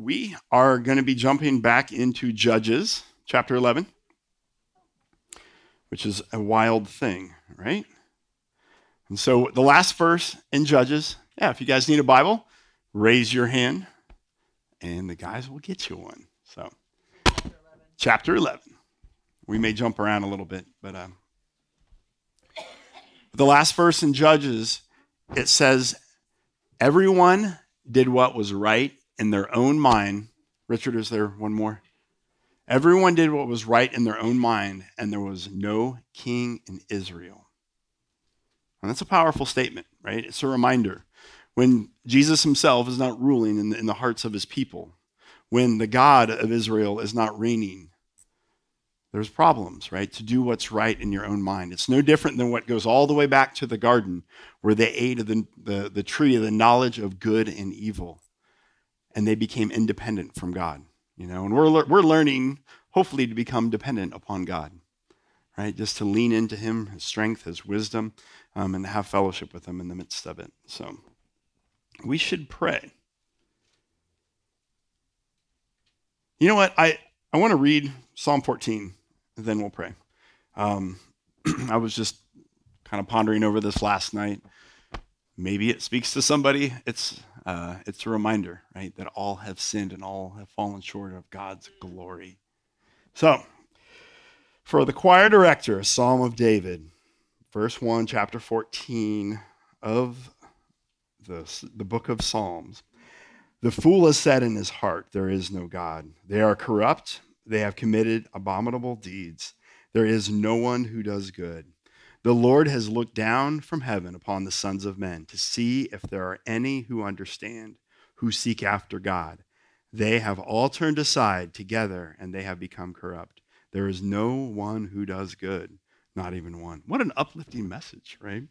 we are going to be jumping back into Judges chapter 11, which is a wild thing, right? And so the last verse in Judges, yeah, if you guys need a Bible, raise your hand and the guys will get you one. So, chapter 11. We may jump around a little bit, but um, the last verse in Judges, it says, Everyone did what was right in their own mind. Richard, is there one more? Everyone did what was right in their own mind, and there was no king in Israel. And that's a powerful statement, right? It's a reminder. When Jesus himself is not ruling in the, in the hearts of his people, when the God of Israel is not reigning, there's problems, right? To do what's right in your own mind. It's no different than what goes all the way back to the garden where they ate of the, the, the tree of the knowledge of good and evil and they became independent from God. You know, and we're, we're learning, hopefully, to become dependent upon God, right? Just to lean into Him, His strength, His wisdom, um, and have fellowship with Him in the midst of it. So we should pray. You know what? I, I want to read Psalm 14, and then we'll pray. Um, I was just kind of pondering over this last night. Maybe it speaks to somebody. It's uh, it's a reminder, right, that all have sinned and all have fallen short of God's glory. So, for the choir director, Psalm of David, verse 1, chapter 14 of the, the book of Psalms. The fool has said in his heart, There is no God. They are corrupt, they have committed abominable deeds. There is no one who does good. The Lord has looked down from heaven upon the sons of men to see if there are any who understand, who seek after God. They have all turned aside together and they have become corrupt. There is no one who does good, not even one. What an uplifting message, right?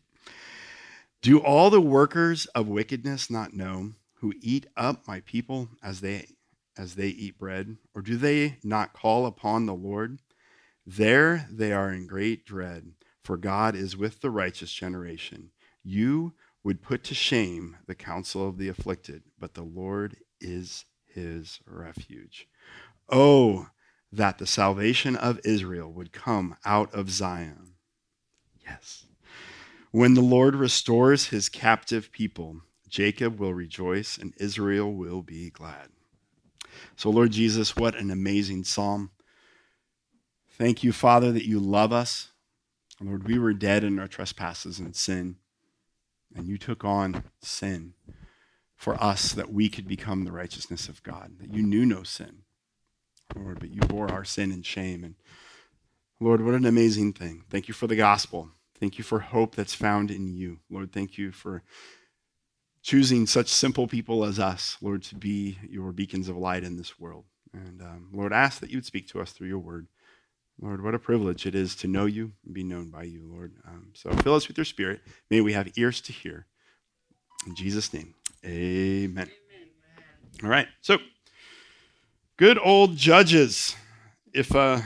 Do all the workers of wickedness not know who eat up my people as they as they eat bread or do they not call upon the Lord? There they are in great dread for God is with the righteous generation. You would put to shame the counsel of the afflicted, but the Lord is his refuge. Oh, that the salvation of Israel would come out of Zion. Yes. When the Lord restores his captive people, Jacob will rejoice and Israel will be glad. So, Lord Jesus, what an amazing psalm. Thank you, Father, that you love us. Lord, we were dead in our trespasses and sin, and you took on sin for us that we could become the righteousness of God, that you knew no sin, Lord, but you bore our sin and shame. And Lord, what an amazing thing. Thank you for the gospel. Thank you for hope that's found in you. Lord, thank you for choosing such simple people as us, Lord, to be your beacons of light in this world. And um, Lord, ask that you would speak to us through your word. Lord, what a privilege it is to know you and be known by you, Lord. Um, so fill us with your spirit. May we have ears to hear. In Jesus' name, amen. amen. All right, so good old judges. If, uh,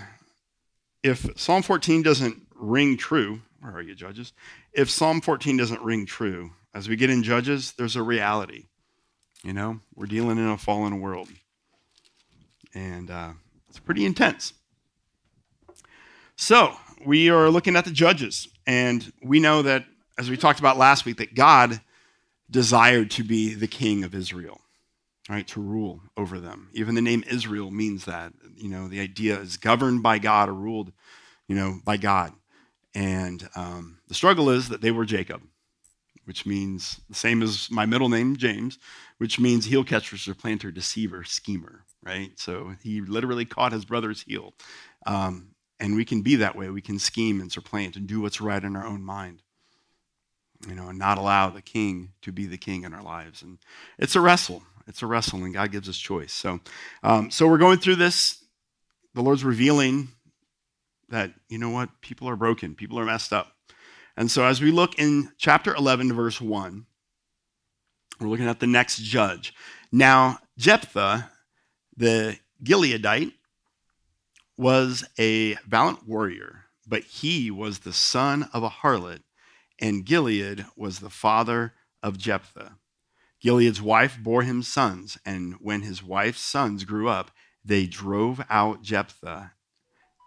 if Psalm 14 doesn't ring true, where are you, judges? If Psalm 14 doesn't ring true, as we get in Judges, there's a reality. You know, we're dealing in a fallen world. And uh, it's pretty intense. So, we are looking at the judges, and we know that, as we talked about last week, that God desired to be the king of Israel, right, to rule over them. Even the name Israel means that. You know, the idea is governed by God or ruled, you know, by God. And um, the struggle is that they were Jacob, which means the same as my middle name, James, which means heel catcher, supplanter, deceiver, schemer, right? So he literally caught his brother's heel. Um, and we can be that way. We can scheme and supplant and do what's right in our own mind. You know, and not allow the king to be the king in our lives. And it's a wrestle. It's a wrestle, and God gives us choice. So, um, so we're going through this. The Lord's revealing that, you know what, people are broken, people are messed up. And so as we look in chapter 11, verse 1, we're looking at the next judge. Now, Jephthah, the Gileadite, was a valiant warrior, but he was the son of a harlot, and Gilead was the father of Jephthah. Gilead's wife bore him sons, and when his wife's sons grew up, they drove out Jephthah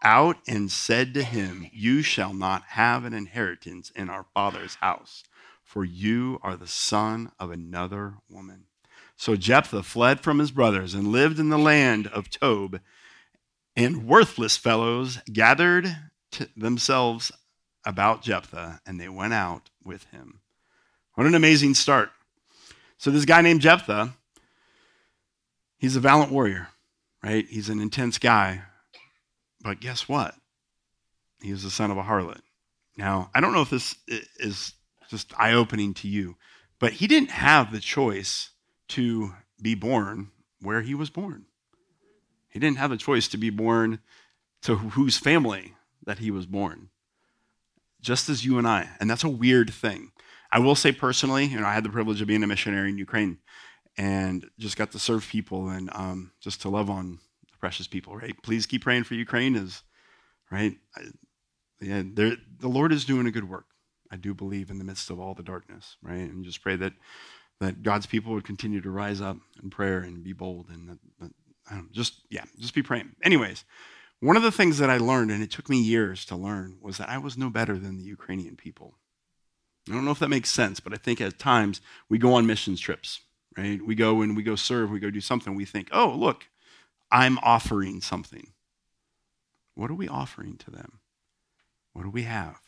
out and said to him, You shall not have an inheritance in our father's house, for you are the son of another woman. So Jephthah fled from his brothers and lived in the land of Tob, and worthless fellows gathered themselves about Jephthah, and they went out with him. What an amazing start. So, this guy named Jephthah, he's a valiant warrior, right? He's an intense guy but guess what? He was the son of a harlot. Now, I don't know if this is just eye opening to you, but he didn't have the choice to be born where he was born. He didn't have a choice to be born to whose family that he was born, just as you and I. And that's a weird thing. I will say personally, you know, I had the privilege of being a missionary in Ukraine and just got to serve people and um, just to love on precious people, right? Please keep praying for Ukraine, as right. I, yeah, the Lord is doing a good work. I do believe in the midst of all the darkness, right? And just pray that that God's people would continue to rise up in prayer and be bold and that, that, know, just yeah, just be praying. Anyways, one of the things that I learned, and it took me years to learn, was that I was no better than the Ukrainian people. I don't know if that makes sense, but I think at times we go on missions trips, right? We go and we go serve, we go do something. We think, oh, look, I'm offering something. What are we offering to them? What do we have?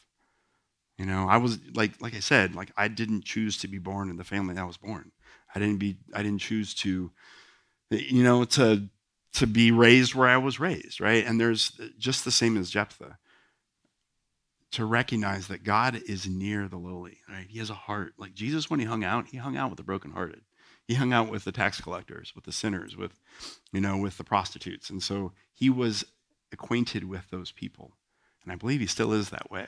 You know, I was like like I said, like I didn't choose to be born in the family that I was born. I didn't be I didn't choose to you know to to be raised where I was raised, right? And there's just the same as Jephthah. To recognize that God is near the lowly, right? He has a heart. Like Jesus, when he hung out, he hung out with the brokenhearted he hung out with the tax collectors, with the sinners, with, you know, with the prostitutes. And so he was acquainted with those people. And I believe he still is that way.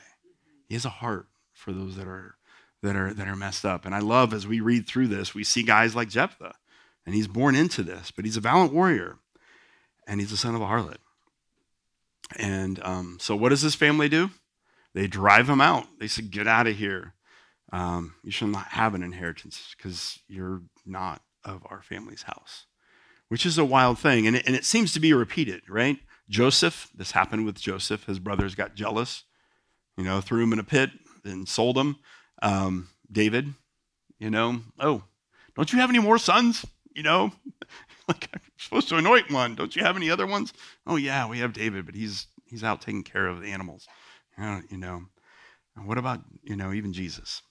He has a heart for those that are that are that are messed up. And I love as we read through this, we see guys like Jephthah. And he's born into this, but he's a valiant warrior. And he's the son of a harlot. And um, so what does this family do? They drive him out. They say, get out of here. Um, you should not have an inheritance because you're not of our family's house, which is a wild thing. And it, and it seems to be repeated, right? Joseph, this happened with Joseph. His brothers got jealous, you know, threw him in a pit and sold him. Um, David, you know, oh, don't you have any more sons? You know, like I'm supposed to anoint one. Don't you have any other ones? Oh yeah, we have David, but he's he's out taking care of the animals. Uh, you know, and what about you know even Jesus,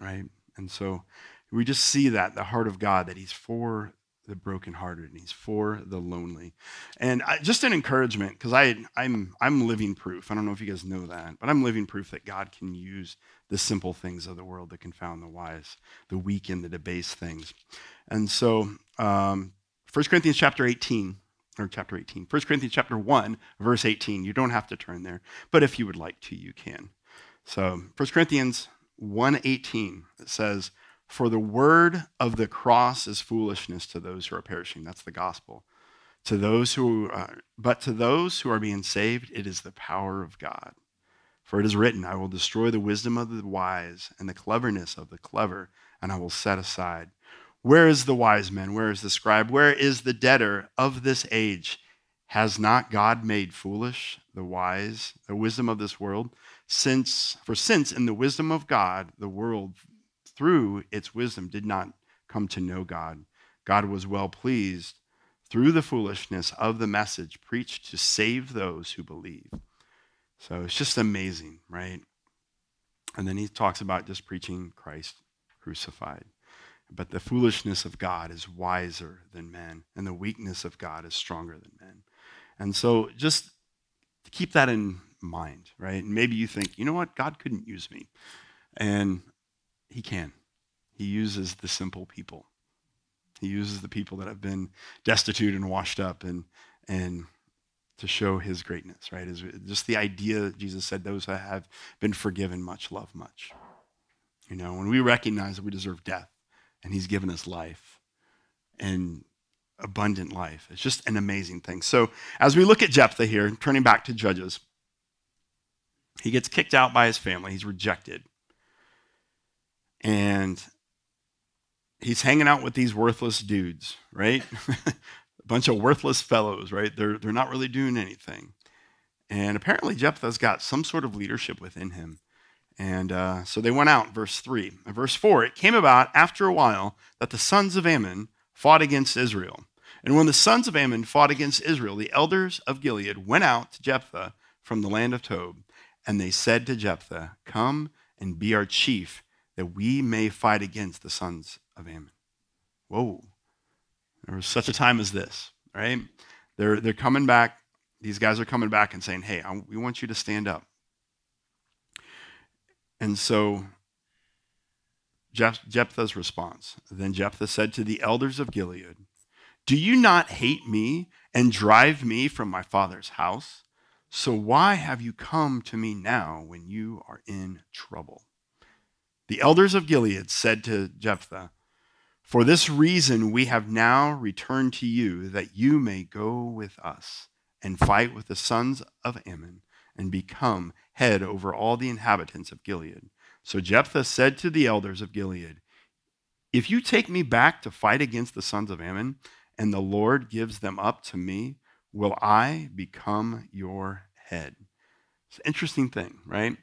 right? And so we just see that, the heart of God, that He's for the brokenhearted and He's for the lonely. And I, just an encouragement, because I'm, I'm living proof. I don't know if you guys know that, but I'm living proof that God can use the simple things of the world to confound the wise, the weak and the debased things. And so, um, 1 Corinthians chapter 18, or chapter 18, 1 Corinthians chapter 1, verse 18. You don't have to turn there, but if you would like to, you can. So 1 Corinthians 1:18 it says, for the word of the cross is foolishness to those who are perishing. That's the gospel. To those who, uh, but to those who are being saved, it is the power of God. For it is written, I will destroy the wisdom of the wise and the cleverness of the clever, and I will set aside. Where is the wise man? Where is the scribe? Where is the debtor of this age? Has not God made foolish the wise, the wisdom of this world? Since, for since in the wisdom of God, the world through its wisdom did not come to know God. God was well pleased through the foolishness of the message preached to save those who believe. So it's just amazing, right? And then he talks about just preaching Christ crucified. But the foolishness of God is wiser than men, and the weakness of God is stronger than men. And so just keep that in mind, right? And maybe you think, you know what, God couldn't use me. And he can. He uses the simple people. He uses the people that have been destitute and washed up and and to show his greatness, right? Is just the idea Jesus said those that have been forgiven much love much. You know, when we recognize that we deserve death and he's given us life and abundant life. It's just an amazing thing. So as we look at Jephthah here, turning back to Judges, he gets kicked out by his family. He's rejected. And he's hanging out with these worthless dudes, right? a bunch of worthless fellows, right? They're, they're not really doing anything. And apparently, Jephthah's got some sort of leadership within him. And uh, so they went out, verse 3. In verse 4, it came about after a while that the sons of Ammon fought against Israel. And when the sons of Ammon fought against Israel, the elders of Gilead went out to Jephthah from the land of Tob, and they said to Jephthah, Come and be our chief, that we may fight against the sons of Ammon. Whoa. There was such a time as this, right? They're, they're coming back. These guys are coming back and saying, Hey, I, we want you to stand up. And so Jephthah's response. Then Jephthah said to the elders of Gilead, Do you not hate me and drive me from my father's house? So why have you come to me now when you are in trouble? The elders of Gilead said to Jephthah, For this reason we have now returned to you, that you may go with us and fight with the sons of Ammon and become head over all the inhabitants of Gilead. So Jephthah said to the elders of Gilead, If you take me back to fight against the sons of Ammon, and the Lord gives them up to me, will I become your head? It's an interesting thing, right?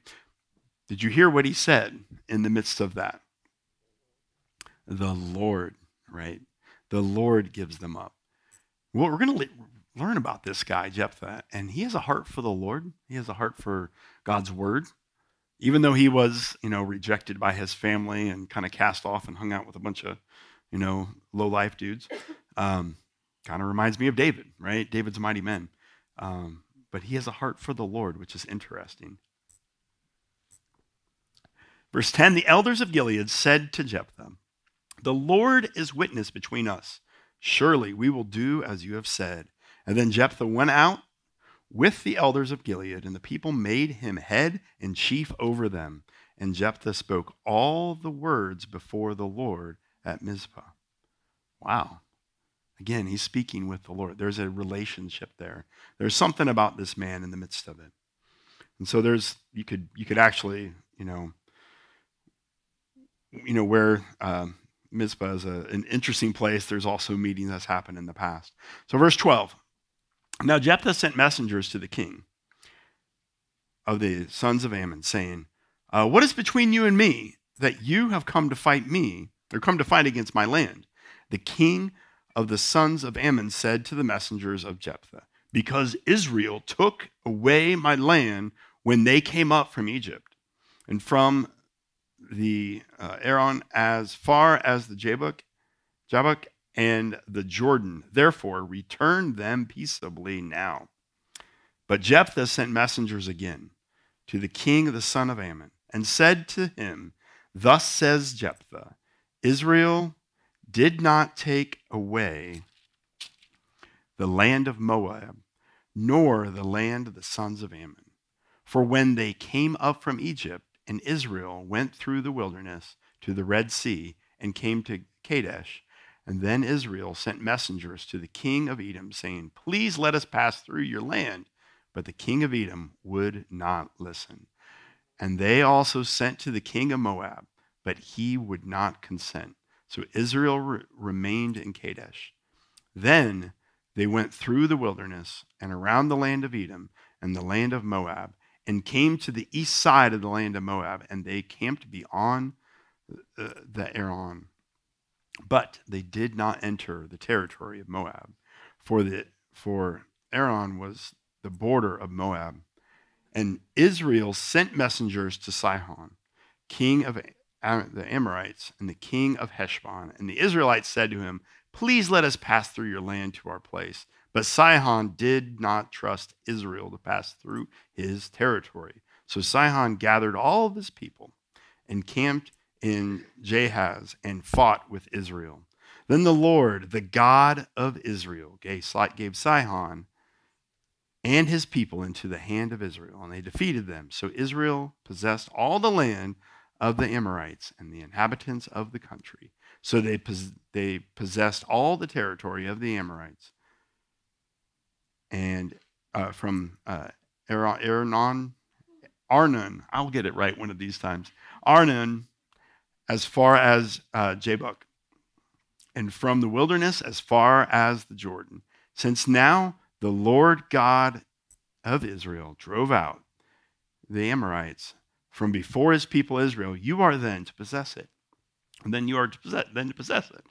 Did you hear what he said in the midst of that? The Lord, right? The Lord gives them up. Well, we're going to learn about this guy, Jephthah, and he has a heart for the Lord. He has a heart for God's word. Even though he was, you know, rejected by his family and kind of cast off and hung out with a bunch of, you know, low life dudes, um, kind of reminds me of David, right? David's mighty men. Um, but he has a heart for the Lord, which is interesting. Verse 10 The elders of Gilead said to Jephthah, The Lord is witness between us. Surely we will do as you have said. And then Jephthah went out with the elders of Gilead, and the people made him head and chief over them. And Jephthah spoke all the words before the Lord at Mizpah. Wow. Again, he's speaking with the Lord. There's a relationship there. There's something about this man in the midst of it. And so there's you could you could actually, you know, you know, where um, Mizpah is a, an interesting place. There's also meetings that's happened in the past. So verse 12. Now Jephthah sent messengers to the king of the sons of Ammon, saying, uh, What is between you and me that you have come to fight me, or come to fight against my land? The king of the sons of Ammon said to the messengers of Jephthah, Because Israel took away my land when they came up from Egypt, and from the uh, Arnon as far as the Jabbok, Jabbok and the Jordan. Therefore, return them peaceably now. But Jephthah sent messengers again to the king of the son of Ammon and said to him, Thus says Jephthah, Israel did not take away the land of Moab, nor the land of the sons of Ammon. For when they came up from Egypt, and Israel went through the wilderness to the Red Sea and came to Kadesh, and then Israel sent messengers to the king of Edom, saying, Please let us pass through your land. But the king of Edom would not listen. And they also sent to the king of Moab, but he would not consent. So Israel re- remained in Kadesh. Then they went through the wilderness and around the land of Edom and the land of Moab, and came to the east side of the land of Moab, and they camped beyond uh, the Arnon. But they did not enter the territory of Moab, for, the, for Arnon was the border of Moab. And Israel sent messengers to Sihon, king of the Amorites, and the king of Heshbon. And the Israelites said to him, Please let us pass through your land to our place. But Sihon did not trust Israel to pass through his territory. So Sihon gathered all of his people and camped in Jahaz and fought with Israel. Then the Lord, the God of Israel, gave, Sihon and his people into the hand of Israel, and they defeated them. So Israel possessed all the land of the Amorites and the inhabitants of the country. So they, they possessed all the territory of the Amorites. And uh, from uh, Arnon, Arnon, I'll get it right one of these times. Arnon as far as uh, and from the wilderness as far as the Jordan. Since now the Lord God of Israel drove out the Amorites from before his people Israel, you are then to possess it. And then you are to possess, then to possess it.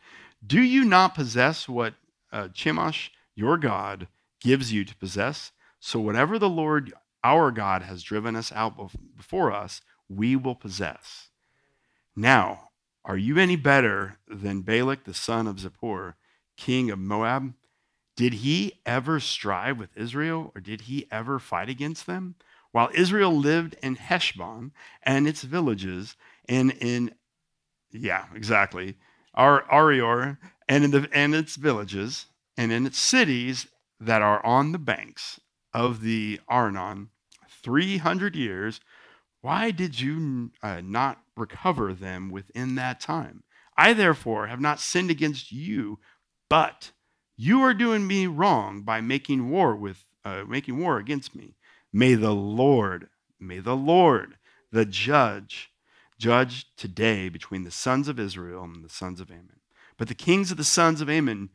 Do you not possess what uh, Chemosh, your God, gives you to possess? So whatever the Lord our God has driven us out before us, we will possess. Now, are you any better than Balak the son of Zippor, king of Moab? Did he ever strive with Israel, or did he ever fight against them? While Israel lived in Heshbon and its villages, and in, yeah, exactly, Ar- Aroer and in the and its villages, and in its cities that are on the banks of the Arnon, 300 years, why did you uh, not recover them within that time? I therefore have not sinned against you, but you are doing me wrong by making war with uh, making war against me. May the Lord, may the Lord, the judge, judge today between the sons of Israel and the sons of Ammon. But the kings of the sons of Ammon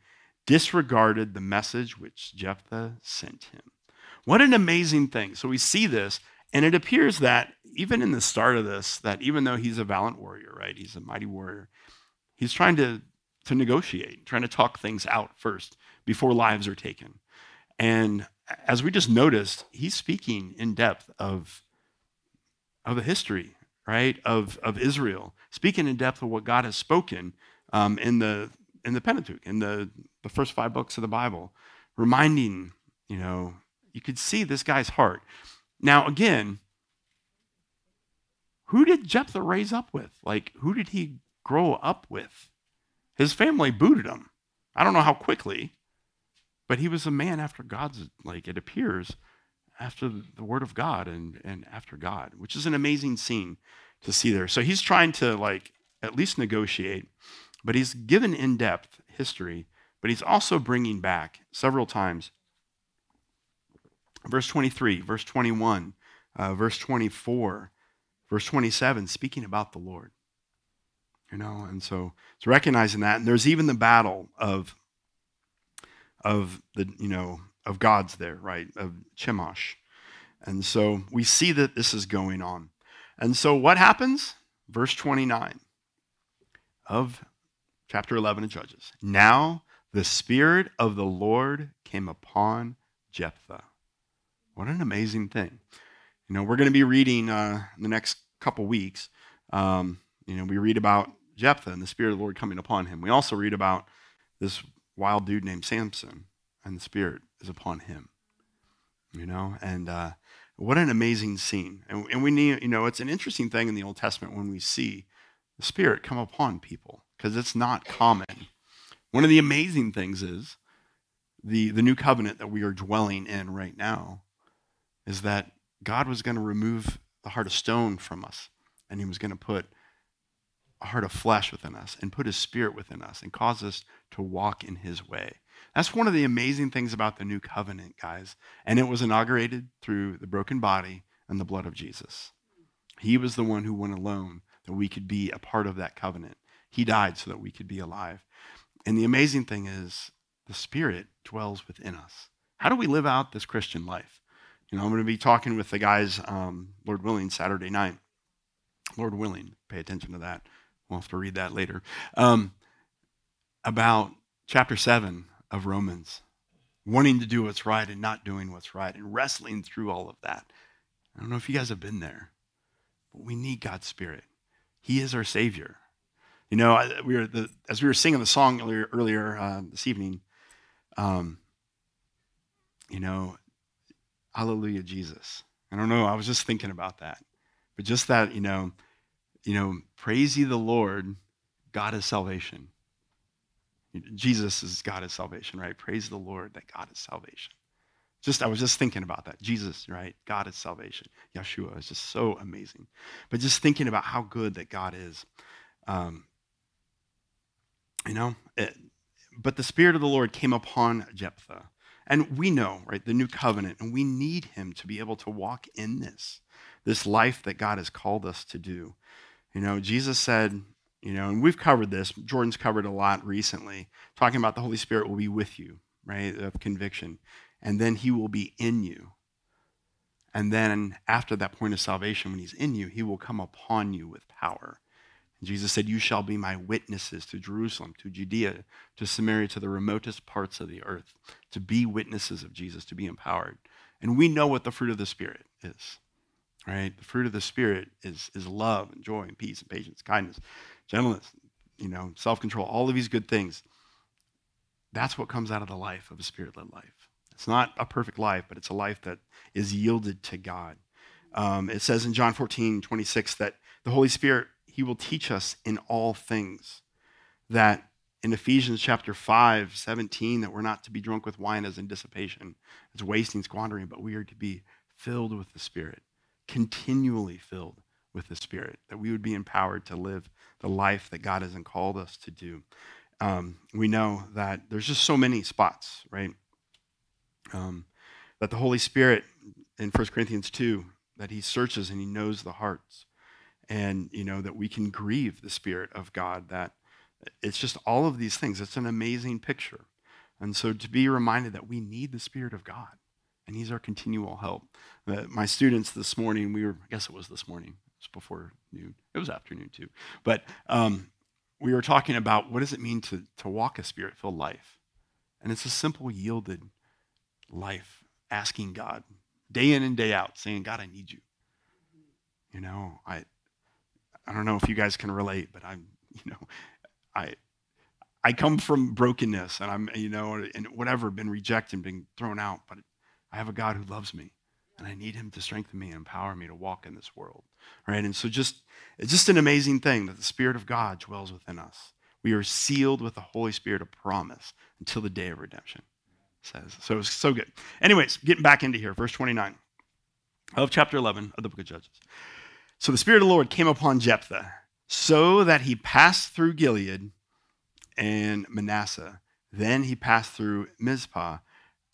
disregarded the message which Jephthah sent him. What an amazing thing. So we see this, and it appears that even in the start of this, that even though he's a valiant warrior, right? He's a mighty warrior, he's trying to, to negotiate, trying to talk things out first before lives are taken. And as we just noticed, he's speaking in depth of, of the history, right, of, of Israel, speaking in depth of what God has spoken um, in, the, in the Pentateuch, in the, the first five books of the Bible, reminding, you know, you could see this guy's heart. Now, again, who did Jephthah raise up with? Like, who did he grow up with? His family booted him. I don't know how quickly, but he was a man after God's, like, it appears, after the word of God and, and after God, which is an amazing scene to see there. So he's trying to, like, at least negotiate, but he's given in depth history, but he's also bringing back several times verse 23, verse 21, uh, verse 24, verse 27, speaking about the Lord. You know, and so it's recognizing that. And there's even the battle of, of the, you know, of gods there, right? Of Chemosh. And so we see that this is going on. And so what happens? Verse 29 of chapter 11 of Judges. Now the Spirit of the Lord came upon Jephthah what an amazing thing. You know, we're going to be reading uh, the next couple weeks. Um, you know, we read about Jephthah and the Spirit of the Lord coming upon him. We also read about this wild dude named Samson and the Spirit is upon him. You know, and uh, what an amazing scene. And, and we need, you know, it's an interesting thing in the Old Testament when we see the Spirit come upon people because it's not common. One of the amazing things is the, the new covenant that we are dwelling in right now is that God was going to remove the heart of stone from us, and He was going to put a heart of flesh within us and put His Spirit within us and cause us to walk in His way. That's one of the amazing things about the new covenant, guys. And it was inaugurated through the broken body and the blood of Jesus. He was the one who went alone that we could be a part of that covenant. He died so that we could be alive. And the amazing thing is, the Spirit dwells within us. How do we live out this Christian life? You know, I'm going to be talking with the guys, um, Lord willing, Saturday night. Lord willing, pay attention to that. We'll have to read that later. Um, about chapter 7 of Romans, wanting to do what's right and not doing what's right, and wrestling through all of that. I don't know if you guys have been there, but we need God's Spirit. He is our Savior. You know, we were the, as we were singing the song earlier, earlier uh, this evening, um, you know, Hallelujah, Jesus. I don't know. I was just thinking about that. But just that, you know, you know, praise ye the Lord, God is salvation. Jesus is God is salvation, right? Praise the Lord that God is salvation. Just I was just thinking about that. Jesus, right? God is salvation. Yeshua is just so amazing. But just thinking about how good that God is. Um, you know, it, but the Spirit of the Lord came upon Jephthah and we know, right, the new covenant, and we need him to be able to walk in this, this life that God has called us to do. You know, Jesus said, You know, and we've covered this. Jordan's covered a lot recently, talking about the Holy Spirit will be with you, right? Of conviction. And then he will be in you. And then after that point of salvation, when he's in you, he will come upon you with power. Jesus said, You shall be my witnesses to Jerusalem, to Judea, to Samaria, to the remotest parts of the earth, to be witnesses of Jesus, to be empowered. And we know what the fruit of the Spirit is, right? The fruit of the Spirit is, is love and joy and peace and patience, kindness, gentleness, you know, self control, all of these good things. That's what comes out of the life of a spirit led life. It's not a perfect life, but it's a life that is yielded to God. Um, it says in John 14, 26 that the Holy Spirit, He will teach us in all things. That in Ephesians chapter 5, 17, that we're not to be drunk with wine as in dissipation, as wasting, squandering, but we are to be filled with the Spirit, continually filled with the Spirit, that we would be empowered to live the life that God hasn't called us to do. Um, we know that there's just so many spots, right? Um, that the Holy Spirit in 1 Corinthians 2, that he searches and he knows the hearts. And, you know, that we can grieve the Spirit of God, that it's just all of these things. It's an amazing picture. And so to be reminded that we need the Spirit of God, and he's our continual help. My students this morning, we were, I guess it was this morning, it's before noon. It was afternoon too. But um, we were talking about what does it mean to, to walk a spirit filled life? And it's a simple, yielded life, asking God day in and day out, saying, God, I need you. You know, I I don't know if you guys can relate, but I'm, you know, I I come from brokenness and I'm, you know, and whatever, been rejected, been thrown out, but I have a God who loves me and I need him to strengthen me and empower me to walk in this world. Right? And so just it's just an amazing thing that the Spirit of God dwells within us. We are sealed with the Holy Spirit of promise until the day of redemption. Says. So it's so good. Anyways, getting back into here, verse 29 of chapter 11 of the book of Judges. So the Spirit of the Lord came upon Jephthah, so that he passed through Gilead and Manasseh. Then he passed through Mizpah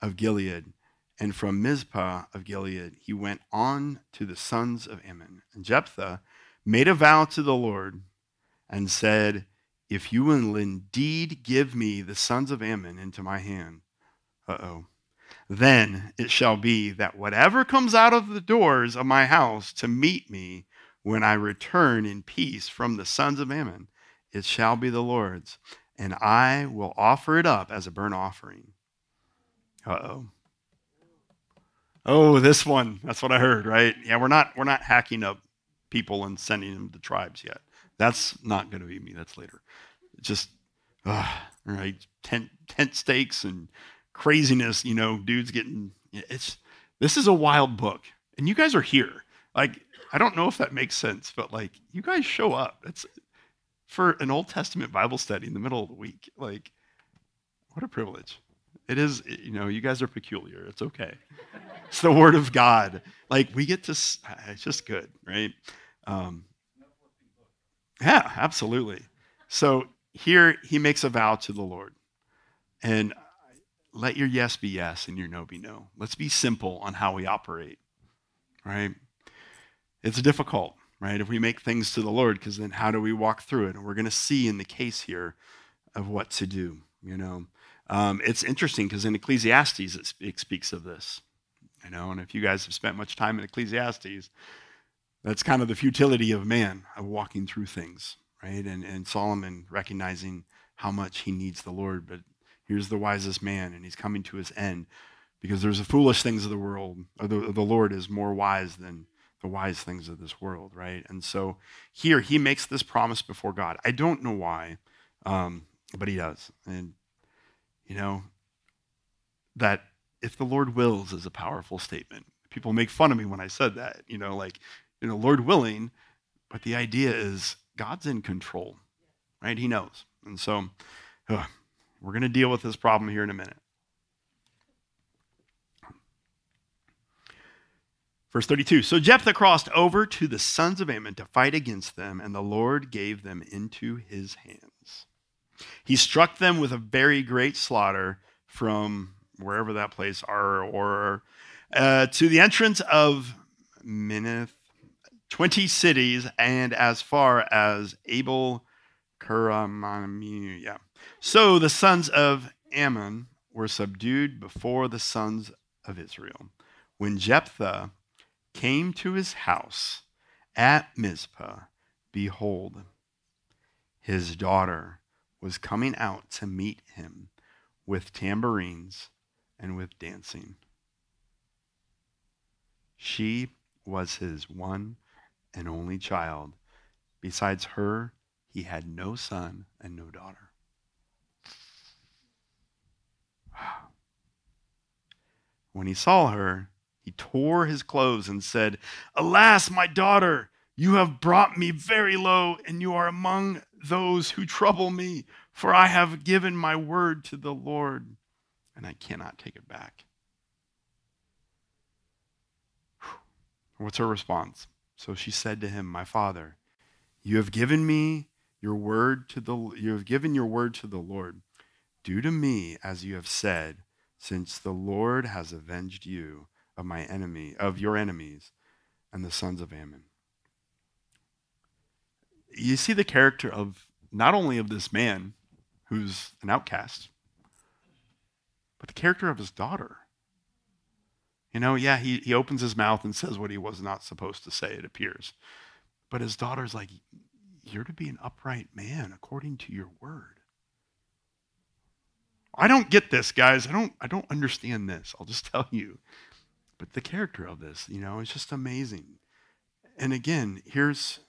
of Gilead and from Mizpah of Gilead, he went on to the sons of Ammon. And Jephthah made a vow to the Lord and said, If you will indeed give me the sons of Ammon into my hand, uh oh, then it shall be that whatever comes out of the doors of my house to meet me when I return in peace from the sons of Ammon, it shall be the Lord's, and I will offer it up as a burnt offering. Uh oh. Oh, this one. That's what I heard, right? Yeah, we're not we're not hacking up people and sending them to tribes yet. That's not going to be me. That's later. Just uh, right, tent tent stakes and craziness. You know, dudes getting. It's this is a wild book, and you guys are here. Like, I don't know if that makes sense, but like, you guys show up. It's for an Old Testament Bible study in the middle of the week. Like, what a privilege. It is, you know, you guys are peculiar. It's okay. It's the word of God. Like we get to, it's just good, right? Um, yeah, absolutely. So here he makes a vow to the Lord. And let your yes be yes and your no be no. Let's be simple on how we operate, right? It's difficult, right? If we make things to the Lord, because then how do we walk through it? And we're going to see in the case here of what to do, you know. Um, it's interesting because in Ecclesiastes it, it speaks of this, you know, and if you guys have spent much time in Ecclesiastes, that's kind of the futility of man of walking through things, right? And, and Solomon recognizing how much he needs the Lord, but here's the wisest man, and he's coming to his end because there's the foolish things of the world, or the, the Lord is more wise than the wise things of this world, right? And so here he makes this promise before God. I don't know why, um, but he does. And you know, that if the Lord wills is a powerful statement. People make fun of me when I said that, you know, like, you know, Lord willing, but the idea is God's in control, right? He knows. And so uh, we're going to deal with this problem here in a minute. Verse 32 So Jephthah crossed over to the sons of Ammon to fight against them, and the Lord gave them into his hands. He struck them with a very great slaughter from wherever that place are, or uh, to the entrance of Minnith, 20 cities, and as far as Abel Keramim, yeah. So the sons of Ammon were subdued before the sons of Israel. When Jephthah came to his house at Mizpah, behold, his daughter was coming out to meet him with tambourines and with dancing. She was his one and only child. Besides her, he had no son and no daughter. When he saw her, he tore his clothes and said, Alas, my daughter, you have brought me very low, and you are among those who trouble me, for I have given my word to the Lord, and I cannot take it back. What's her response? So she said to him, My father, you have given me your word to the you have given your word to the Lord. Do to me as you have said, since the Lord has avenged you of my enemy, of your enemies, and the sons of Ammon. You see the character of not only of this man who's an outcast, but the character of his daughter. You know, yeah, he, he opens his mouth and says what he was not supposed to say, it appears. But his daughter's like, You're to be an upright man according to your word. I don't get this, guys. I don't I don't understand this. I'll just tell you. But the character of this, you know, is just amazing. And again, here's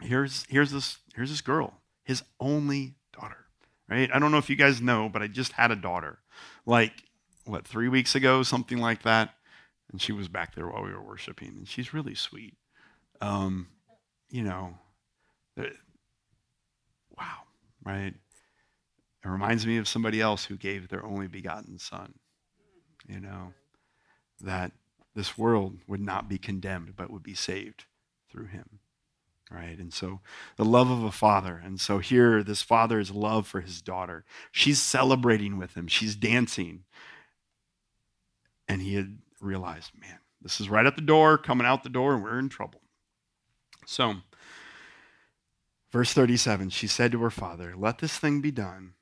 here's here's this here's this girl, his only daughter. Right? I don't know if you guys know, but I just had a daughter. Like what, 3 weeks ago, something like that. And she was back there while we were worshiping, and she's really sweet. Um, you know, wow, right? It reminds me of somebody else who gave their only begotten son. You know, that this world would not be condemned, but would be saved through him. Right? And so the love of a father. And so here, this father's love for his daughter. She's celebrating with him, she's dancing. And he had realized, man, this is right at the door, coming out the door, and we're in trouble. So, verse 37 she said to her father, Let this thing be done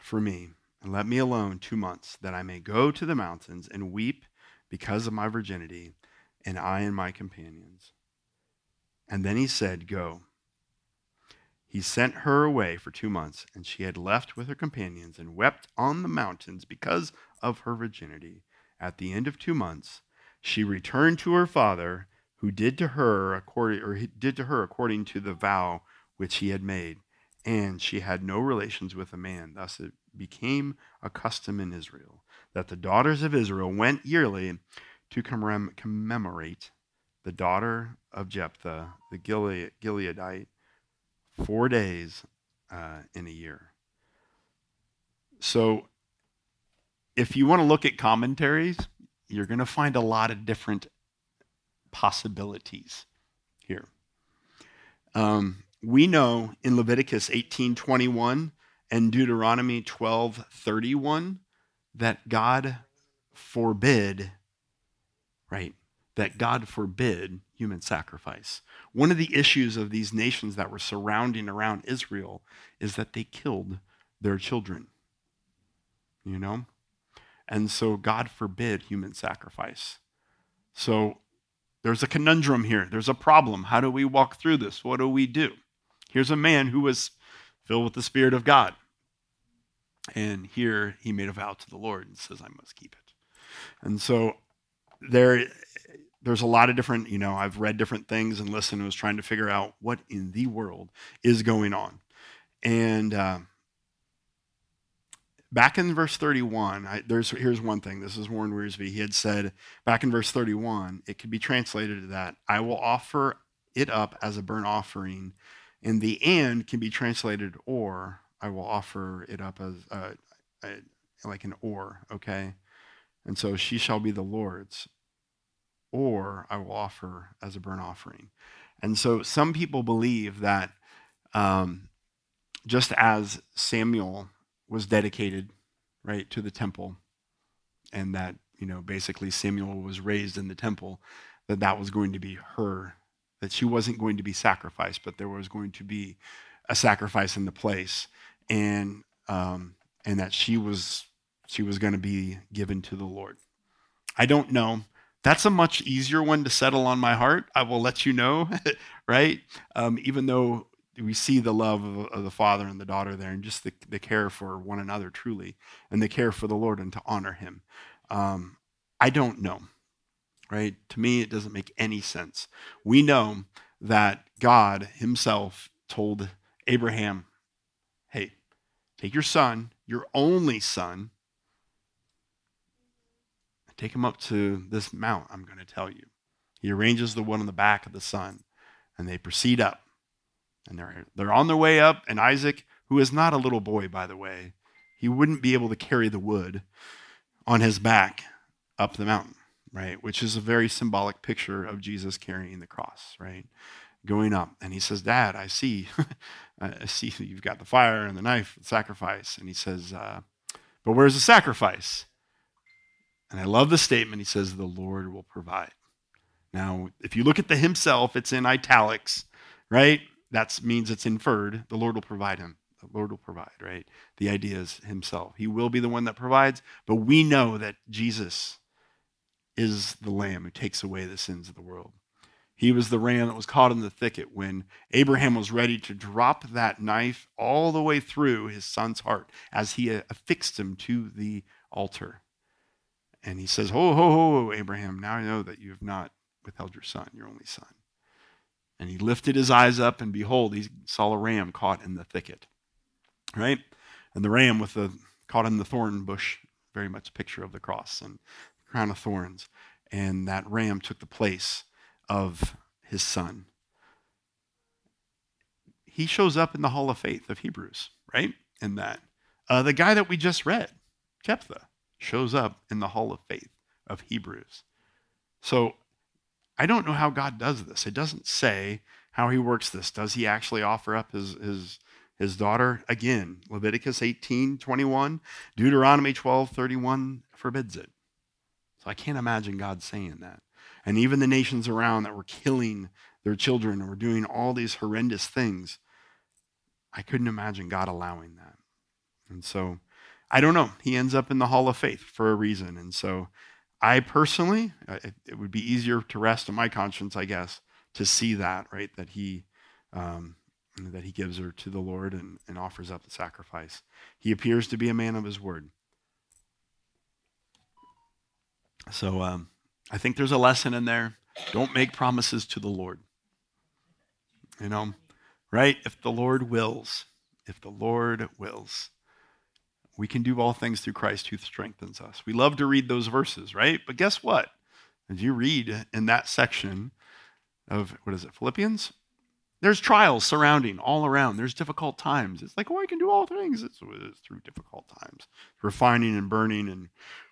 for me, and let me alone two months, that I may go to the mountains and weep because of my virginity, and I and my companions. And then he said, Go. He sent her away for two months, and she had left with her companions and wept on the mountains because of her virginity. At the end of two months, she returned to her father who did to her according or did to her according to the vow which he had made and she had no relations with a man thus it became a custom in Israel that the daughters of Israel went yearly to commemorate the daughter of Jephthah the Gileadite 4 days uh, in a year so if you want to look at commentaries you're going to find a lot of different possibilities here. Um, we know in Leviticus 18:21 and Deuteronomy 12:31 that God forbid, right? That God forbid human sacrifice. One of the issues of these nations that were surrounding around Israel is that they killed their children. You know? And so God forbid human sacrifice. So there's a conundrum here. There's a problem. How do we walk through this? What do we do? Here's a man who was filled with the Spirit of God. And here he made a vow to the Lord and says, I must keep it. And so there, there's a lot of different, you know, I've read different things and listened and was trying to figure out what in the world is going on. And uh, back in verse 31, I, there's here's one thing. This is Warren Wiersbe. He had said back in verse 31, it could be translated that I will offer it up as a burnt offering, and the and can be translated or I will offer it up as uh, a, like an or. Okay, and so she shall be the Lord's, or I will offer as a burnt offering. And so some people believe that um, just as Samuel was dedicated, right, to the temple, and that you know basically Samuel was raised in the temple, that that was going to be her, that she wasn't going to be sacrificed, but there was going to be a sacrifice in the place, and um, and that she was she was going to be given to the Lord. I don't know. That's a much easier one to settle on my heart. I will let you know, right? Um, even though we see the love of, of, the father and the daughter there and just the, the care for one another truly and the care for the Lord and to honor him. Um, I don't know, right? To me, it doesn't make any sense. We know that God himself told Abraham, take your son, your only son, take him up to this mount I'm going to tell you. He arranges the one on the back of the son, and they proceed up. And they're, they're on their way up, and Isaac, who is not a little boy, by the way, he wouldn't be able to carry the wood on his back up the mountain, right? Which is a very symbolic picture of Jesus carrying the cross, right? Going up. And he says, Dad, I see. I see you've got the fire and the knife, the sacrifice. And he says, uh, But where's the sacrifice? And I love the statement. He says, The Lord will provide. Now, if you look at the himself, it's in italics, right? That means it's inferred. The Lord will provide him. The Lord will provide, right? The idea is himself. He will be the one that provides, but we know that Jesus is the lamb who takes away the sins of the world. He was the ram that was caught in the thicket when Abraham was ready to drop that knife all the way through his son's heart as he affixed him to the altar. And he says, Ho, ho, ho, Abraham, now I know that you have not withheld your son, your only son. And he lifted his eyes up, and behold, he saw a ram caught in the thicket. Right? And the ram with the caught in the thorn bush, very much a picture of the cross and crown of thorns. And that ram took the place of his son. He shows up in the Hall of Faith of Hebrews, right? In that. Uh, the guy that we just read, Jephthah, shows up in the Hall of Faith of Hebrews. So I don't know how God does this. It doesn't say how he works this. Does he actually offer up his, his, his daughter? Again, Leviticus 18, 21, Deuteronomy 12, 31 forbids it. So I can't imagine God saying that. And even the nations around that were killing their children and were doing all these horrendous things, I couldn't imagine God allowing that. And so I don't know. He ends up in the Hall of Faith for a reason. And so I personally, it, would be easier to rest on my conscience, I guess, to see that, right? That he, um, that he gives her to the Lord and, and offers up the sacrifice. He appears to be a man of his word. So um, I think there's a lesson in there. Don't make promises to the Lord. You know, right? If the Lord wills, if the Lord wills. We can do all things through Christ who strengthens us. We love to read those verses, right? But guess what? As you read in that section of, what is it, Philippians? There's trials surrounding all around. There's difficult times. It's like, oh, I can do all things. It's, it's through difficult times, refining and burning and,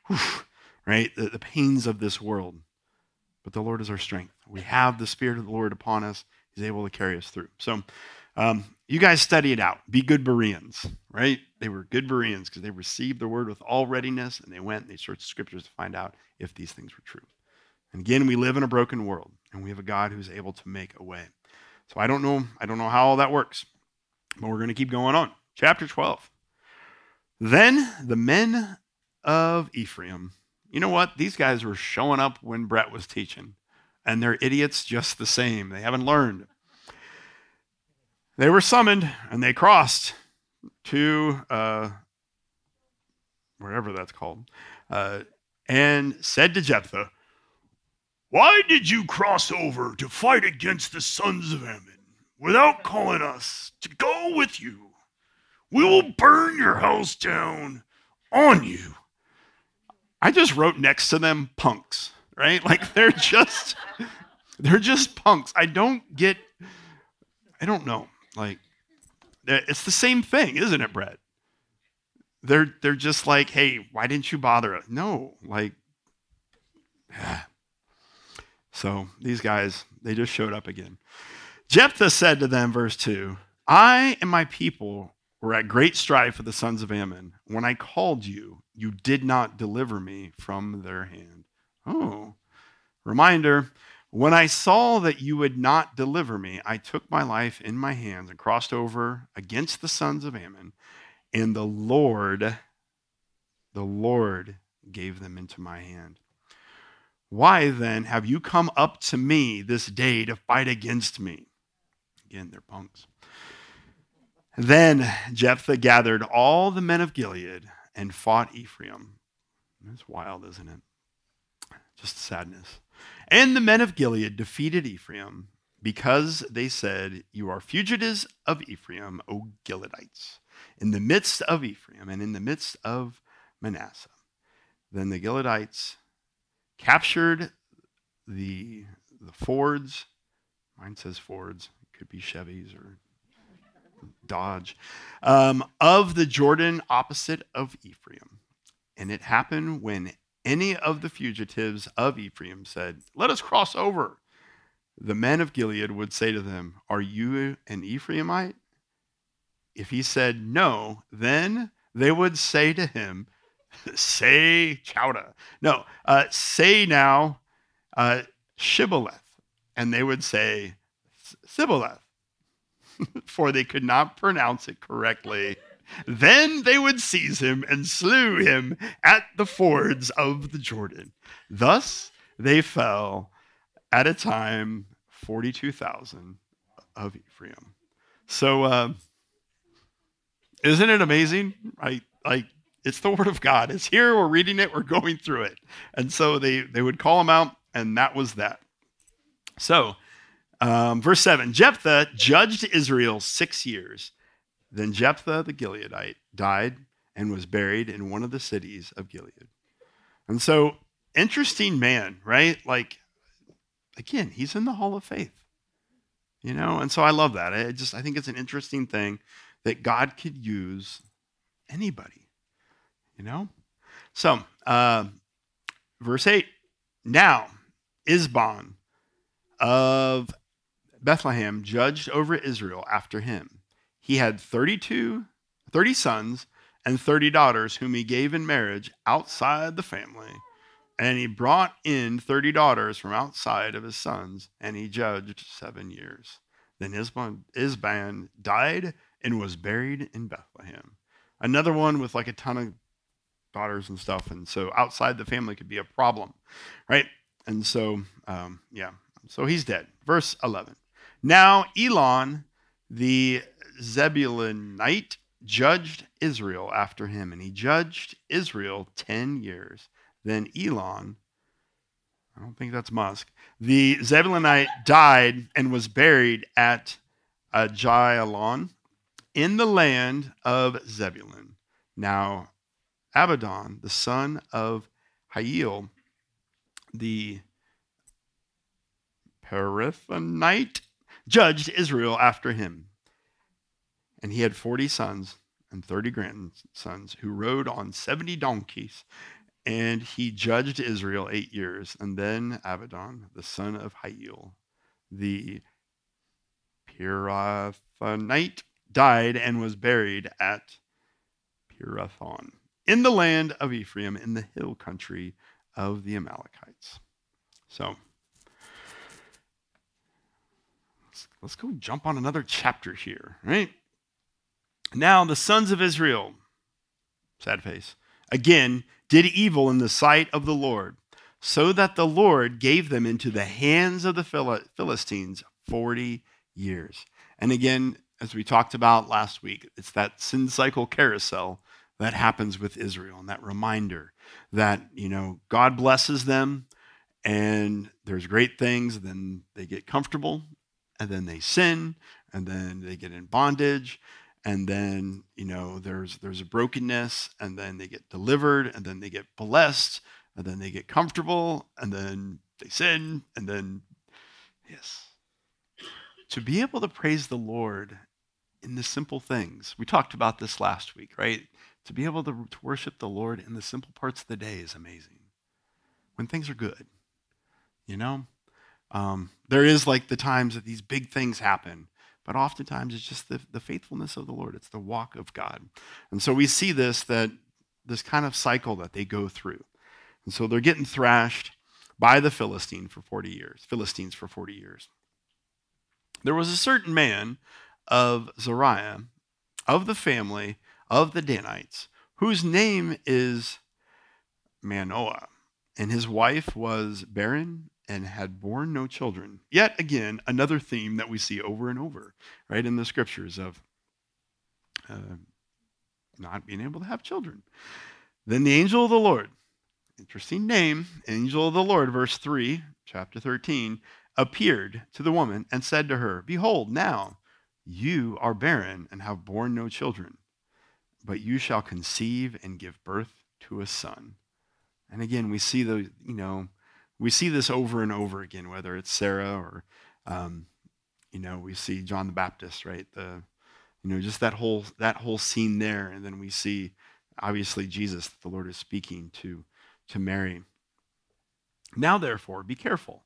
whew, right? The, the pains of this world. But the Lord is our strength. We have the Spirit of the Lord upon us. He's able to carry us through. So, um, you guys study it out. Be good Bereans, right? They were good Bereans because they received the word with all readiness and they went and they searched the scriptures to find out if these things were true. And again, we live in a broken world and we have a God who's able to make a way. So I don't know, I don't know how all that works, but we're going to keep going on. Chapter 12. Then the men of Ephraim, you know what? These guys were showing up when Brett was teaching, and they're idiots just the same. They haven't learned. They were summoned and they crossed to uh, wherever that's called uh, and said to Jephthah, Why did you cross over to fight against the sons of Ammon without calling us to go with you? We will burn your house down on you. I just wrote next to them punks, right? Like they're just they're just punks. I don't get I don't know. Like, it's the same thing, isn't it, Brett? They're they're just like, hey, why didn't you bother us? No, like, yeah. So these guys, they just showed up again. Jephthah said to them, verse 2, I and my people were at great strife with the sons of Ammon. When I called you, you did not deliver me from their hand. Oh, reminder When I saw that you would not deliver me, I took my life in my hands and crossed over against the sons of Ammon, and the Lord, the Lord gave them into my hand. Why then have you come up to me this day to fight against me? Again, they're punks. Then Jephthah gathered all the men of Gilead and fought Ephraim. That's wild, isn't it? Just sadness. And the men of Gilead defeated Ephraim because they said, You are fugitives of Ephraim, O Gileadites, in the midst of Ephraim and in the midst of Manasseh. Then the Gileadites captured the, the Fords. Mine says Fords. It could be Chevys or Dodge. Um, of the Jordan opposite of Ephraim. And it happened when any of the fugitives of Ephraim said, Let us cross over. The men of Gilead would say to them, Are you an Ephraimite? If he said no, then they would say to him, Say Chowda. No, uh, say now uh, Shibboleth. And they would say Sibboleth, for they could not pronounce it correctly. Then they would seize him and slew him at the fords of the Jordan. Thus they fell at a time 42,000 of Ephraim. So, uh, isn't it amazing? Like, it's the word of God. It's here. We're reading it. We're going through it. And so they, they would call him out, and that was that. So, um, verse 7 Jephthah judged Israel six years. Then Jephthah the Gileadite died and was buried in one of the cities of Gilead. And so, interesting man, right? Like, again, he's in the hall of faith, you know? And so I love that. I just, I think it's an interesting thing that God could use anybody, you know? So, uh, verse 8 Now, Isbon of Bethlehem judged over Israel after him he had 32, 30 sons and 30 daughters whom he gave in marriage outside the family. And he brought in 30 daughters from outside of his sons, and he judged seven years. Then Ezbon died and was buried in Bethlehem. Another one with like a ton of daughters and stuff. And so outside the family could be a problem, right? And so, um, yeah, so he's dead. Verse 11. Now, Elon, the Zebulunite judged Israel after him, and he judged Israel 10 years. Then Elon, I don't think that's Musk, the Zebulunite died and was buried at uh, Aijalon in the land of Zebulun. Now, Abaddon, the son of Hiel, the Pirathonite, judged Israel after him. And he had 40 sons and 30 grandsons who rode on 70 donkeys. And he judged Israel eight years. And then Abidan, the son of Hiel, the Pirathonite, died and was buried at Pirathon in the land of Ephraim in the hill country of the Amalekites. So let's, go jump on another chapter here, right? Now the sons of Israel, sad face, again did evil in the sight of the Lord, so that the Lord gave them into the hands of the Philistines 40 years. And again, as we talked about last week, it's that sin cycle carousel that happens with Israel and that reminder that, you know, God blesses them and there's great things, then they get comfortable and then they sin and then they get in bondage and then you know there's there's a brokenness and then they get delivered and then they get blessed and then they get comfortable and then they sin and then yes. To be able to praise the lord in the simple things we talked about this last week right? To be able to, to worship the lord in the simple parts of the day is amazing. When things are good you know um, there is like the times that these big things happen but oftentimes it's just the, the faithfulness of the Lord. It's the walk of God. And so we see this that this kind of cycle that they go through. And so they're getting thrashed. by the Philistine for 40 years, Philistines for 40 years. There was a certain man of Zariah of the family of the Danites whose name is Manoah, and his wife was barren and had borne no children. Yet again, another theme that we see over and over, right, in the scriptures of uh, not being able to have children. Then the angel of the Lord, interesting name, angel of the Lord, verse 3, chapter 13, appeared to the woman and said to her, Behold, now you are barren and have borne no children, but you shall conceive and give birth to a son. And again, we see the, you know, we see this over and over again, whether it's Sarah or, um, you know, we see John the Baptist, right? The, you know, just that whole that whole scene there, and then we see obviously Jesus, the Lord is speaking to to Mary. Now, therefore, be careful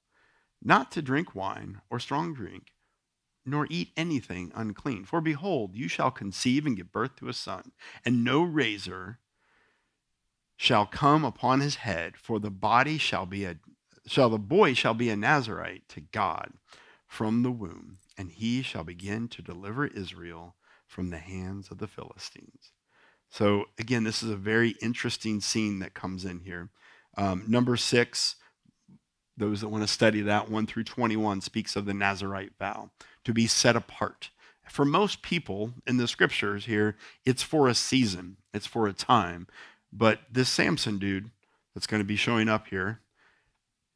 not to drink wine or strong drink, nor eat anything unclean. For behold, you shall conceive and give birth to a son, and no razor shall come upon his head, for the body shall be a shall the boy shall be a Nazarite to God from the womb, and he shall begin to deliver Israel from the hands of the Philistines. So again, this is a very interesting scene that comes in here. Um, Numbers six, those that want to study that, 1 through 21, speaks of the Nazarite vow, to be set apart. For most people in the scriptures here, it's for a season, it's for a time. But this Samson dude that's going to be showing up here,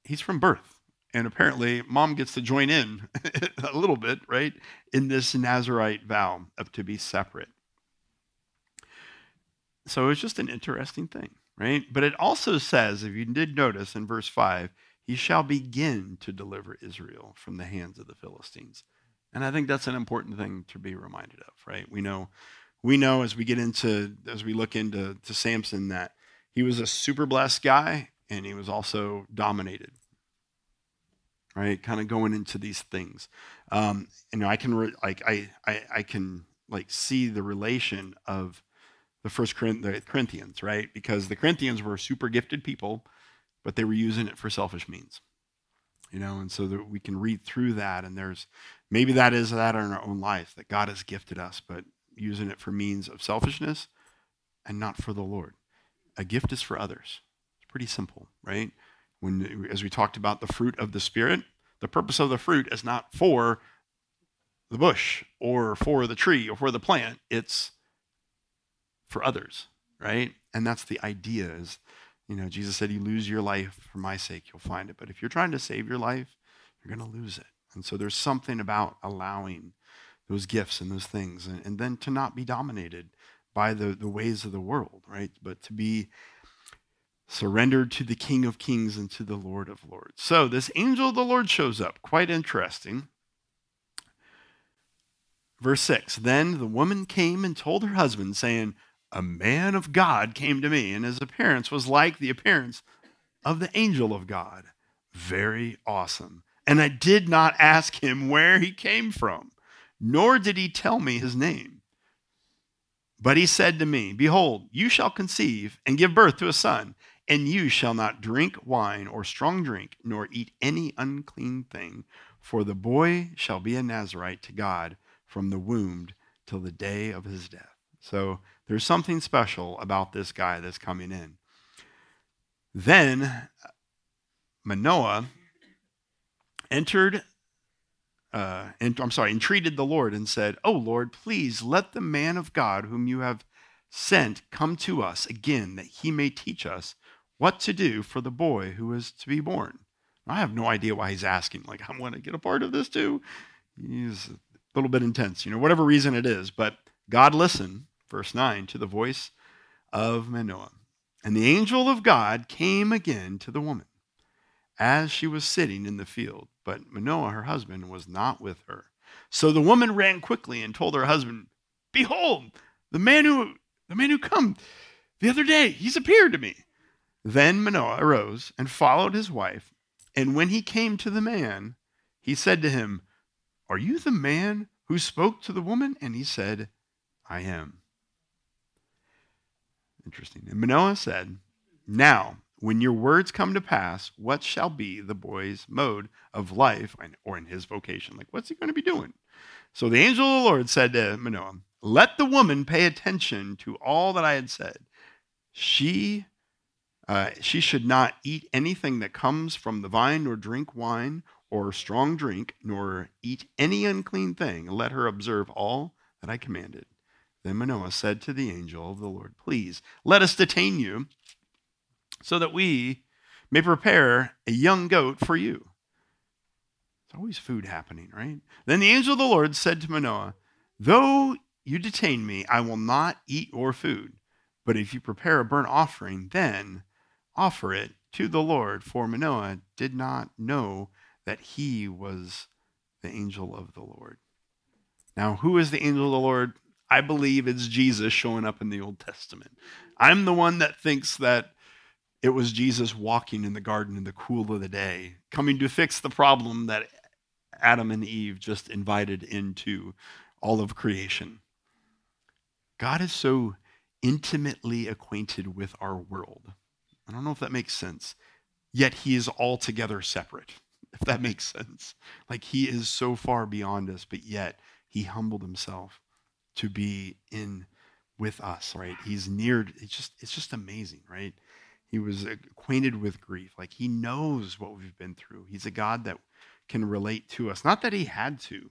he's from birth. And apparently, mom gets to join in a little bit, right, in this Nazarite vow of to be separate. So it's just an interesting thing, right? But it also says, if you did notice in verse 5, he shall begin to deliver Israel from the hands of the Philistines. And I think that's an important thing to be reminded of, right? We know we know as we get into as we look into to Samson that he was a super blessed guy and he was also dominated. Right? Kind of going into these things. Um, you know, I can re- like I, I I can like see the relation of the first Corinth- the Corinthians, right? Because the Corinthians were super gifted people but they were using it for selfish means. You know, and so that we can read through that, and there's maybe that is that in our own life that God has gifted us, but using it for means of selfishness and not for the Lord. A gift is for others. Pretty simple, right? When as we talked about the fruit of the spirit, the purpose of the fruit is not for the bush or for the tree or for the plant. It's for others, right? And that's the idea is you know, Jesus said, You lose your life for my sake, you'll find it. But if you're trying to save your life, you're going to lose it. And so there's something about allowing those gifts and those things, and, and then to not be dominated by the, the ways of the world, right? But to be surrendered to the King of Kings and to the Lord of Lords. So this angel of the Lord shows up. Quite interesting. Verse 6 Then the woman came and told her husband, saying, a man of God came to me, and his appearance was like the appearance of the angel of God. Very awesome. And I did not ask him where he came from, nor did he tell me his name. But he said to me, Behold, you shall conceive and give birth to a son, and you shall not drink wine or strong drink, nor eat any unclean thing, for the boy shall be a Nazarite to God from the womb till the day of his death. So there's something special about this guy that's coming in. Then Manoah entered, uh, and, I'm sorry, entreated the Lord and said, Oh Lord, please let the man of God whom you have sent come to us again, that he may teach us what to do for the boy who is to be born. I have no idea why he's asking. Like, I want to get a part of this too. He's a little bit intense, you know, whatever reason it is. But God listened verse 9, to the voice of Manoah. And the angel of God came again to the woman as she was sitting in the field. But Manoah, her husband, was not with her. So the woman ran quickly and told her husband, Behold, the man who the man who come the other day, he's appeared to me. Then Manoah arose and followed his wife. And when he came to the man, he said to him, Are you the man who spoke to the woman? And he said, I am. Interesting. And Manoah said, Now, when your words come to pass, what shall be the boy's mode of life or in his vocation? Like, what's he going to be doing? So the angel of the Lord said to Manoah, Let the woman pay attention to all that I had said. She uh, she should not eat anything that comes from the vine, nor drink wine or strong drink, nor eat any unclean thing. Let her observe all that I commanded. Then Manoah said to the angel of the Lord, Please let us detain you so that we may prepare a young goat for you. There's always food happening, right? Then the angel of the Lord said to Manoah, Though you detain me, I will not eat your food. But if you prepare a burnt offering, then offer it to the Lord. For Manoah did not know that he was the angel of the Lord. Now, who is the angel of the Lord? I believe it's Jesus showing up in the Old Testament. I'm the one that thinks that it was Jesus walking in the garden in the cool of the day, coming to fix the problem that Adam and Eve just invited into all of creation. God is so intimately acquainted with our world. I don't know if that makes sense. Yet he is altogether separate, if that makes sense. Like he is so far beyond us, but yet he humbled himself to be in with us, right? He's near it's just it's just amazing, right? He was acquainted with grief. Like he knows what we've been through. He's a God that can relate to us. Not that he had to,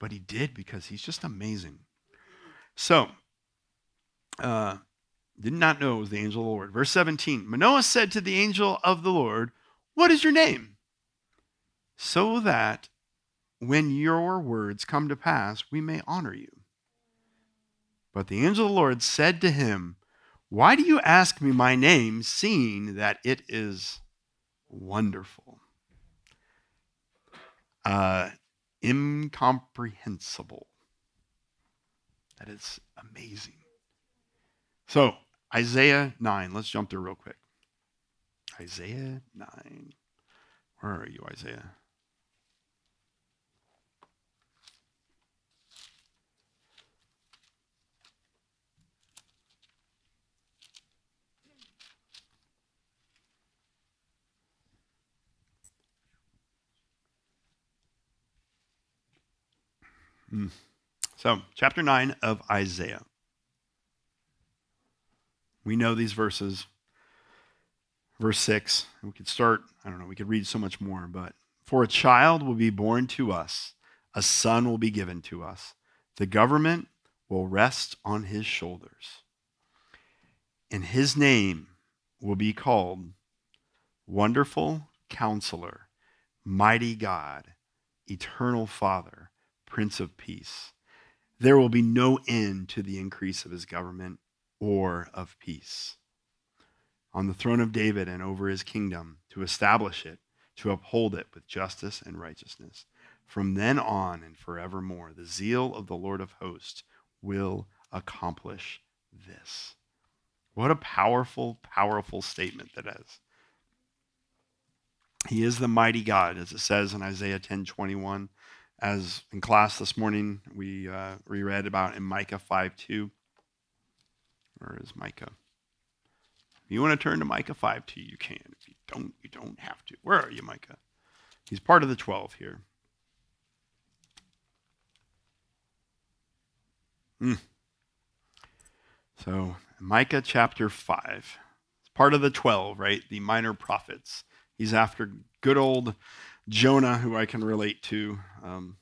but he did because he's just amazing. So, uh, did not know it was the angel of the Lord. Verse 17 Manoah said to the angel of the Lord, What is your name? So that when your words come to pass, we may honor you. But the angel of the Lord said to him, why do you ask me my name, seeing that it is wonderful? Uh, incomprehensible. That is amazing. So, Isaiah 9, let's jump there real quick. Isaiah 9. Where are you, Isaiah? Mm. So, chapter 9 of Isaiah. We know these verses. Verse 6, we could start, I don't know, we could read so much more, but for a child will be born to us, a son will be given to us. The government will rest on his shoulders. And his name will be called Wonderful Counselor, Mighty God, Eternal Father Prince of Peace. There will be no end to the increase of his government or of peace. On the throne of David and over his kingdom, to establish it, to uphold it with justice and righteousness. From then on and forevermore, the zeal of the Lord of hosts will accomplish this. What a powerful, powerful statement that is. He is the mighty God, as it says in Isaiah 10 21 as in class this morning we uh, reread about in Micah 5 2. Where is Micah? If you want to turn to Micah 5 2, you can. If you don't, you don't have to. Where are you, Micah? He's part of the 12 here. Mm. So, Micah chapter 5. It's part of the 12, right? The minor prophets. He's after good old Jonah, who I can relate to, um,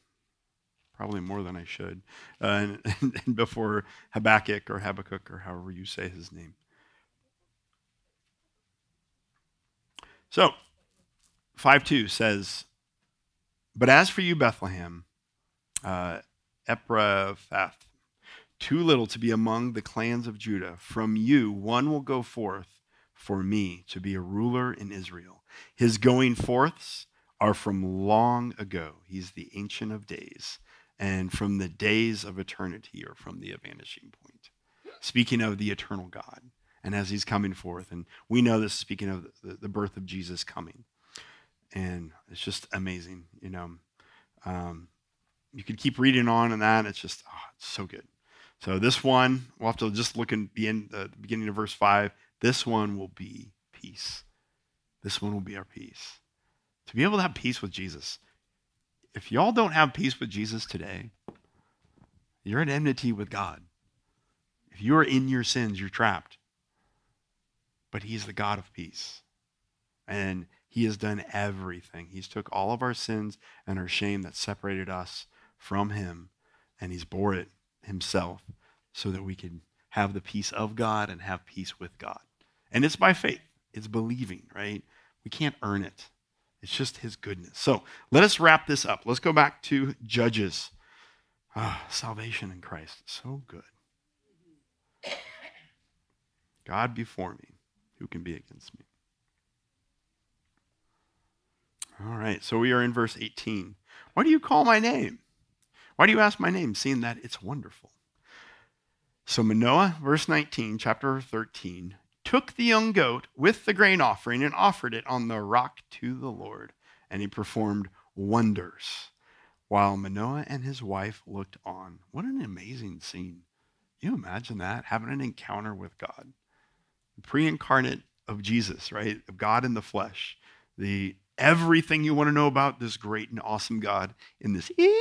probably more than I should, uh, and, and, before Habakkuk or Habakkuk or however you say his name. So, 5 2 says, But as for you, Bethlehem, uh, Ephrathah, too little to be among the clans of Judah, from you one will go forth for me to be a ruler in Israel. His going forths are from long ago. He's the Ancient of Days, and from the days of eternity, or from the vanishing point. Speaking of the eternal God, and as he's coming forth, and we know this speaking of the, the birth of Jesus coming. And it's just amazing, you know. Um, you could keep reading on and that. It's just, oh, it's so good. So this one, we'll have to just look in the, end, uh, the beginning of verse 5. This one will be peace. this one will be our peace. To be able to have peace with Jesus. If y'all don't have peace with Jesus today, you're at enmity with God. If you are in your sins, you're trapped. But He's the God of peace. And He has done everything. He's took all of our sins and our shame that separated us from Him, and He's bore it Himself so that we can have the peace of God and have peace with God. And it's by faith, it's believing, right? We can't earn it. It's just his goodness. So let us wrap this up. Let's go back to Judges. Ah, salvation in Christ. So good. God before me. Who can be against me? All right, so we are in verse 18. Why do you call my name? Why do you ask my name, seeing that it's wonderful? So Manoah, verse 19, chapter 13, took the young goat with the grain offering and offered it on the rock to the Lord. And he performed wonders while Manoah and his wife looked on. What an amazing scene. Can you imagine that? Having an encounter with God. The pre incarnate of Jesus, right? Of God in the flesh. The everything you want to know about this great and awesome God in this itty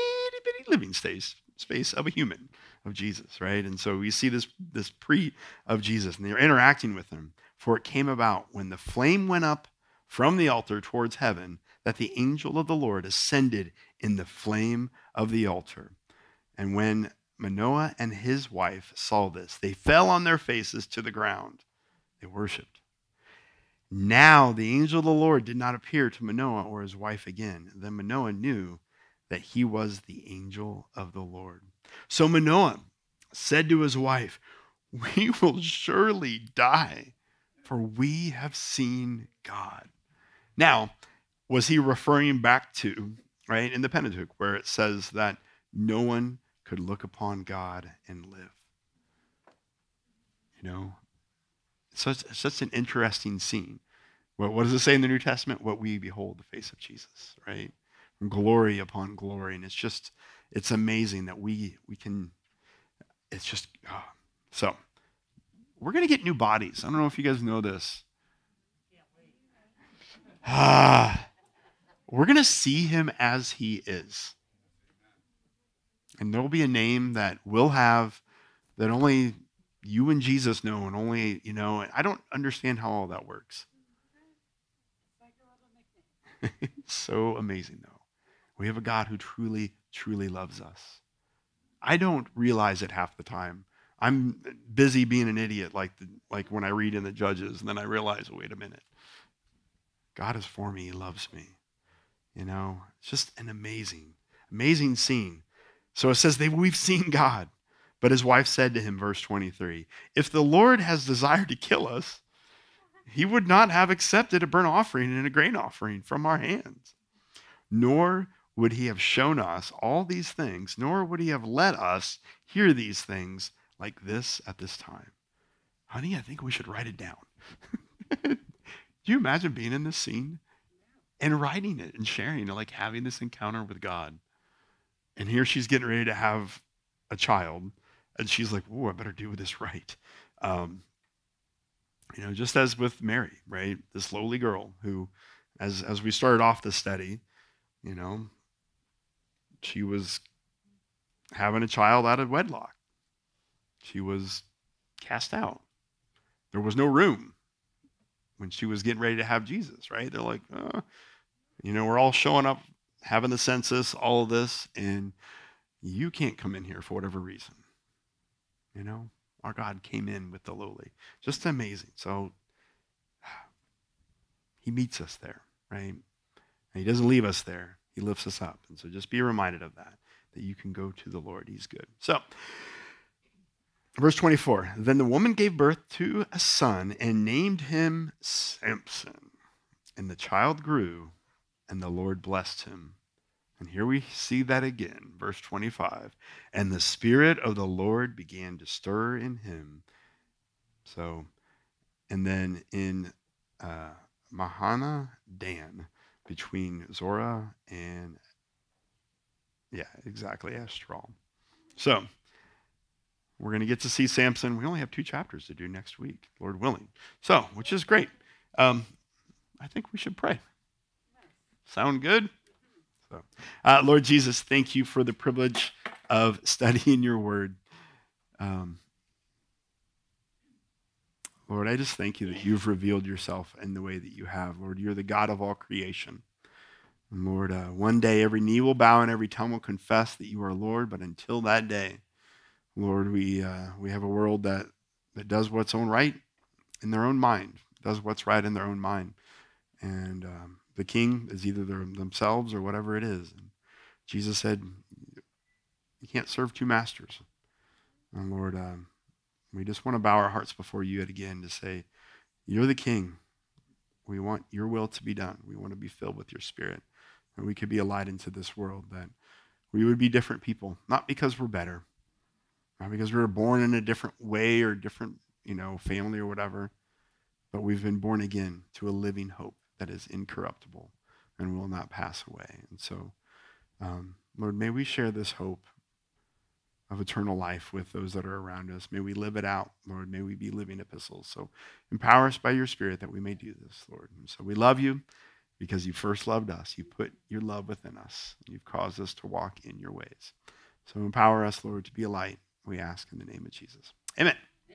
bitty living space, space of a human of Jesus, right? And so we see this, this pre of Jesus, and they're interacting with him. For it came about when the flame went up from the altar towards heaven that the angel of the Lord ascended in the flame of the altar. And when Manoah and his wife saw this, they fell on their faces to the ground. They worshiped. Now the angel of the Lord did not appear to Manoah or his wife again. Then Manoah knew that he was the angel of the Lord. So Manoah said to his wife, We will surely die, for we have seen God. Now, was he referring back to, right, in the Pentateuch, where it says that no one could look upon God and live? You know, such, such an interesting scene. What, what does it say in the New Testament? What we behold the face of Jesus, right? Glory upon glory. And it's just, it's amazing that we we can it's just oh. so we're going to get new bodies. I don't know if you guys know this. Ah. We're going to see him as he is. And there'll be a name that we'll have that only you and jesus know and only you know i don't understand how all that works. So amazing though. We have a god who truly truly loves us. I don't realize it half the time. I'm busy being an idiot, like the, like when I read in the Judges, and then I realize, wait a minute, God is for me. He loves me. You know, it's just an amazing, amazing scene. So it says they we've seen God, but his wife said to him, verse 23, if the Lord has desired to kill us, he would not have accepted a burnt offering and a grain offering from our hands, nor would he have shown us all these things, nor would he have let us hear these things like this at this time. Honey, I think we should write it down. Do you imagine being in this scene and writing it and sharing it, like having this encounter with God? And here she's getting ready to have a child, and she's like, "Oh, I better do this right." Um, you know, just as with Mary, right? This lowly girl who, as as we started off the study, you know, she was having a child out of wedlock. She was cast out. There was no room when she was getting ready to have Jesus, right? They're like, oh. you know, we're all showing up, having the census, all of this, and you can't come in here for whatever reason. You know, our God came in with the lowly. Just amazing. So he meets us there, right? And he doesn't leave us there. He lifts us up. And so just be reminded of that, that you can go to the Lord. He's good. So, verse 24 Then the woman gave birth to a son and named him Samson. And the child grew, and the Lord blessed him. And here we see that again, verse 25. And the Spirit of the Lord began to stir in him. So, and then in uh, Mahaneh Dan, between Zora and, yeah, exactly, Eshtaol. So, we're going to get to see Samson. We only have two chapters to do next week, Lord willing. So, which is great. Um, I think we should pray. Sound good? So, uh, Lord Jesus, thank you for the privilege of studying your word. Um, Lord, I just thank you that you've revealed yourself in the way that you have. Lord, you're the God of all creation. And Lord, uh, one day every knee will bow and every tongue will confess that you are Lord. But until that day, Lord, we, uh, we have a world that, that does what's own right in their own mind, does what's right in their own mind. And um, the king is either themselves or whatever it is. And Jesus said, You can't serve two masters. And Lord, um, we just want to bow our hearts before you yet again to say, You're the king. We want your will to be done. We want to be filled with your spirit. And we could be a light into this world that we would be different people, not because we're better, not because we were born in a different way or different, you know, family or whatever, but we've been born again to a living hope that is incorruptible and will not pass away. And so, um, Lord, may we share this hope of eternal life with those that are around us. May we live it out, Lord. May we be living epistles. So empower us by your Spirit that we may do this, Lord. And so we love you because you first loved us. You put your love within us. You've caused us to walk in your ways. So empower us, Lord, to be a light, we ask in the name of Jesus. Amen.